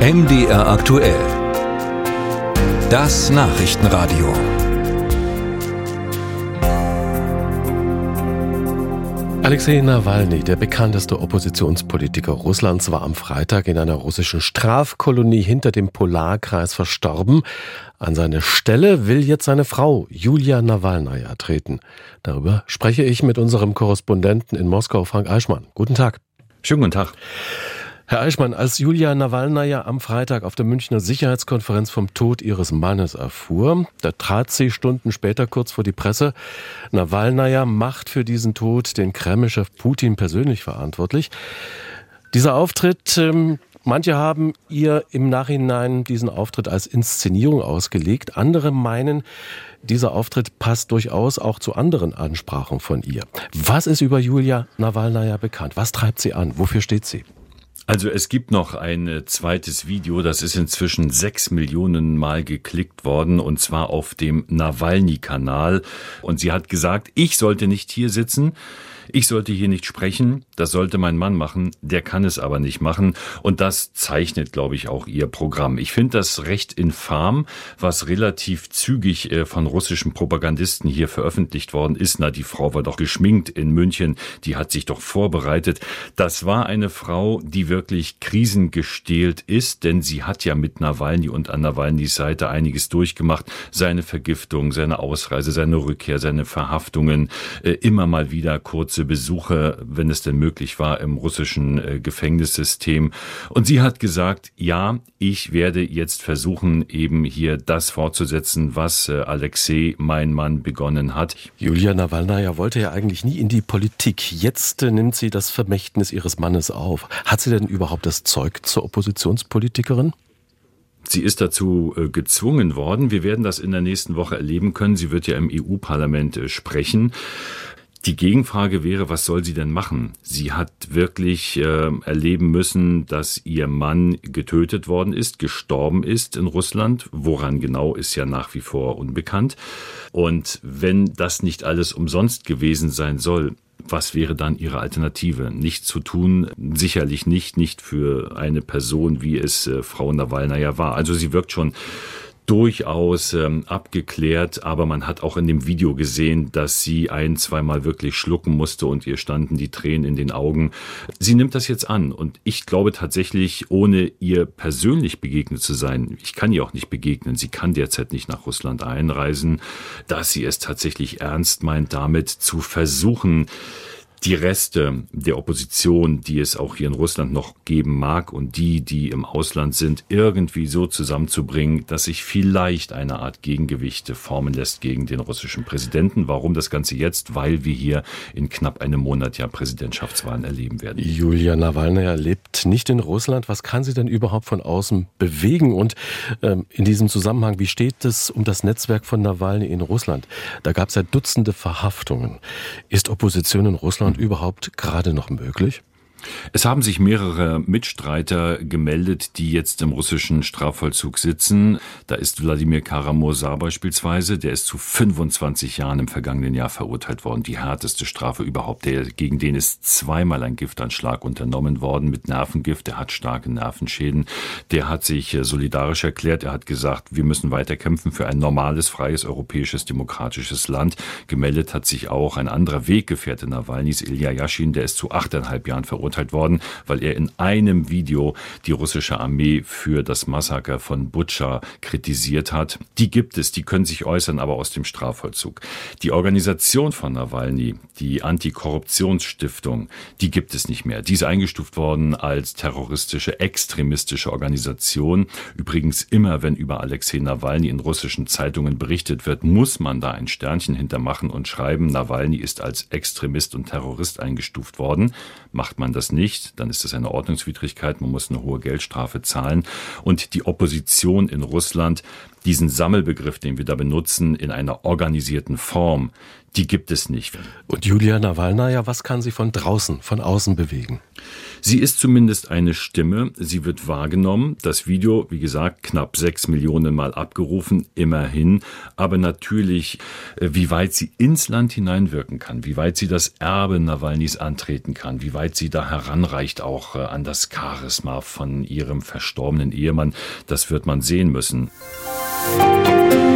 MDR aktuell. Das Nachrichtenradio. Alexei Nawalny, der bekannteste Oppositionspolitiker Russlands, war am Freitag in einer russischen Strafkolonie hinter dem Polarkreis verstorben. An seine Stelle will jetzt seine Frau Julia Nawalnaja treten. Darüber spreche ich mit unserem Korrespondenten in Moskau, Frank Eichmann. Guten Tag. Schönen guten Tag. Herr Eichmann, als Julia Nawalnaja am Freitag auf der Münchner Sicherheitskonferenz vom Tod ihres Mannes erfuhr, da trat sie Stunden später kurz vor die Presse. Nawalnaja macht für diesen Tod den Kremlchef Putin persönlich verantwortlich. Dieser Auftritt, ähm, manche haben ihr im Nachhinein diesen Auftritt als Inszenierung ausgelegt. Andere meinen, dieser Auftritt passt durchaus auch zu anderen Ansprachen von ihr. Was ist über Julia Nawalnaja bekannt? Was treibt sie an? Wofür steht sie? Also es gibt noch ein äh, zweites Video, das ist inzwischen sechs Millionen Mal geklickt worden und zwar auf dem Nawalny-Kanal. Und sie hat gesagt, ich sollte nicht hier sitzen. Ich sollte hier nicht sprechen, das sollte mein Mann machen, der kann es aber nicht machen und das zeichnet, glaube ich, auch ihr Programm. Ich finde das recht infam, was relativ zügig äh, von russischen Propagandisten hier veröffentlicht worden ist. Na, die Frau war doch geschminkt in München, die hat sich doch vorbereitet. Das war eine Frau, die wirklich krisengestählt ist, denn sie hat ja mit Nawalny und an Nawalnys Seite einiges durchgemacht. Seine Vergiftung, seine Ausreise, seine Rückkehr, seine Verhaftungen, äh, immer mal wieder kurze kurze Besuche, wenn es denn möglich war, im russischen äh, Gefängnissystem. Und sie hat gesagt, ja, ich werde jetzt versuchen, eben hier das fortzusetzen, was äh, Alexei, mein Mann, begonnen hat. Julia Nawalnaja wollte ja eigentlich nie in die Politik. Jetzt äh, nimmt sie das Vermächtnis ihres Mannes auf. Hat sie denn überhaupt das Zeug zur Oppositionspolitikerin? Sie ist dazu gezwungen worden. Wir werden das in der nächsten Woche erleben können. Sie wird ja im EU-Parlament sprechen. Die Gegenfrage wäre, was soll sie denn machen? Sie hat wirklich äh, erleben müssen, dass ihr Mann getötet worden ist, gestorben ist in Russland. Woran genau ist ja nach wie vor unbekannt. Und wenn das nicht alles umsonst gewesen sein soll, was wäre dann ihre Alternative? Nichts zu tun, sicherlich nicht, nicht für eine Person, wie es äh, Frau Nawalna war. Also sie wirkt schon durchaus ähm, abgeklärt, aber man hat auch in dem Video gesehen, dass sie ein, zweimal wirklich schlucken musste und ihr standen die Tränen in den Augen. Sie nimmt das jetzt an und ich glaube tatsächlich, ohne ihr persönlich begegnet zu sein, ich kann ihr auch nicht begegnen, sie kann derzeit nicht nach Russland einreisen, dass sie es tatsächlich ernst meint, damit zu versuchen, die Reste der Opposition, die es auch hier in Russland noch geben mag und die, die im Ausland sind, irgendwie so zusammenzubringen, dass sich vielleicht eine Art Gegengewicht formen lässt gegen den russischen Präsidenten. Warum das Ganze jetzt? Weil wir hier in knapp einem Monat ja Präsidentschaftswahlen erleben werden. Julia Nawalny lebt nicht in Russland. Was kann sie denn überhaupt von außen bewegen? Und ähm, in diesem Zusammenhang, wie steht es um das Netzwerk von Nawalny in Russland? Da gab es ja Dutzende Verhaftungen. Ist Opposition in Russland Deutschland überhaupt gerade noch möglich? Es haben sich mehrere Mitstreiter gemeldet, die jetzt im russischen Strafvollzug sitzen. Da ist Wladimir Karamursa beispielsweise, der ist zu 25 Jahren im vergangenen Jahr verurteilt worden, die härteste Strafe überhaupt. Der, gegen den ist zweimal ein Giftanschlag unternommen worden mit Nervengift. Der hat starke Nervenschäden. Der hat sich äh, solidarisch erklärt. Er hat gesagt, wir müssen weiterkämpfen für ein normales, freies, europäisches, demokratisches Land. Gemeldet hat sich auch ein anderer Weggefährte Nawalnys, Ilya Yashin, der ist zu achteinhalb Jahren verurteilt verurteilt worden, weil er in einem Video die russische Armee für das Massaker von Butscha kritisiert hat. Die gibt es, die können sich äußern, aber aus dem Strafvollzug. Die Organisation von Nawalny, die Antikorruptionsstiftung, die gibt es nicht mehr. Die ist eingestuft worden als terroristische, extremistische Organisation. Übrigens immer, wenn über Alexei Nawalny in russischen Zeitungen berichtet wird, muss man da ein Sternchen hintermachen und schreiben, Nawalny ist als Extremist und Terrorist eingestuft worden. Macht man das das nicht, dann ist das eine Ordnungswidrigkeit, man muss eine hohe Geldstrafe zahlen. Und die Opposition in Russland, diesen Sammelbegriff, den wir da benutzen, in einer organisierten Form, die gibt es nicht. Und Julia Nawalnaja, was kann sie von draußen, von außen bewegen? Sie ist zumindest eine Stimme. Sie wird wahrgenommen. Das Video, wie gesagt, knapp sechs Millionen Mal abgerufen, immerhin. Aber natürlich, äh, wie weit sie ins Land hineinwirken kann, wie weit sie das Erbe Nawalnys antreten kann, wie weit sie da heranreicht auch äh, an das Charisma von ihrem verstorbenen Ehemann, das wird man sehen müssen. Musik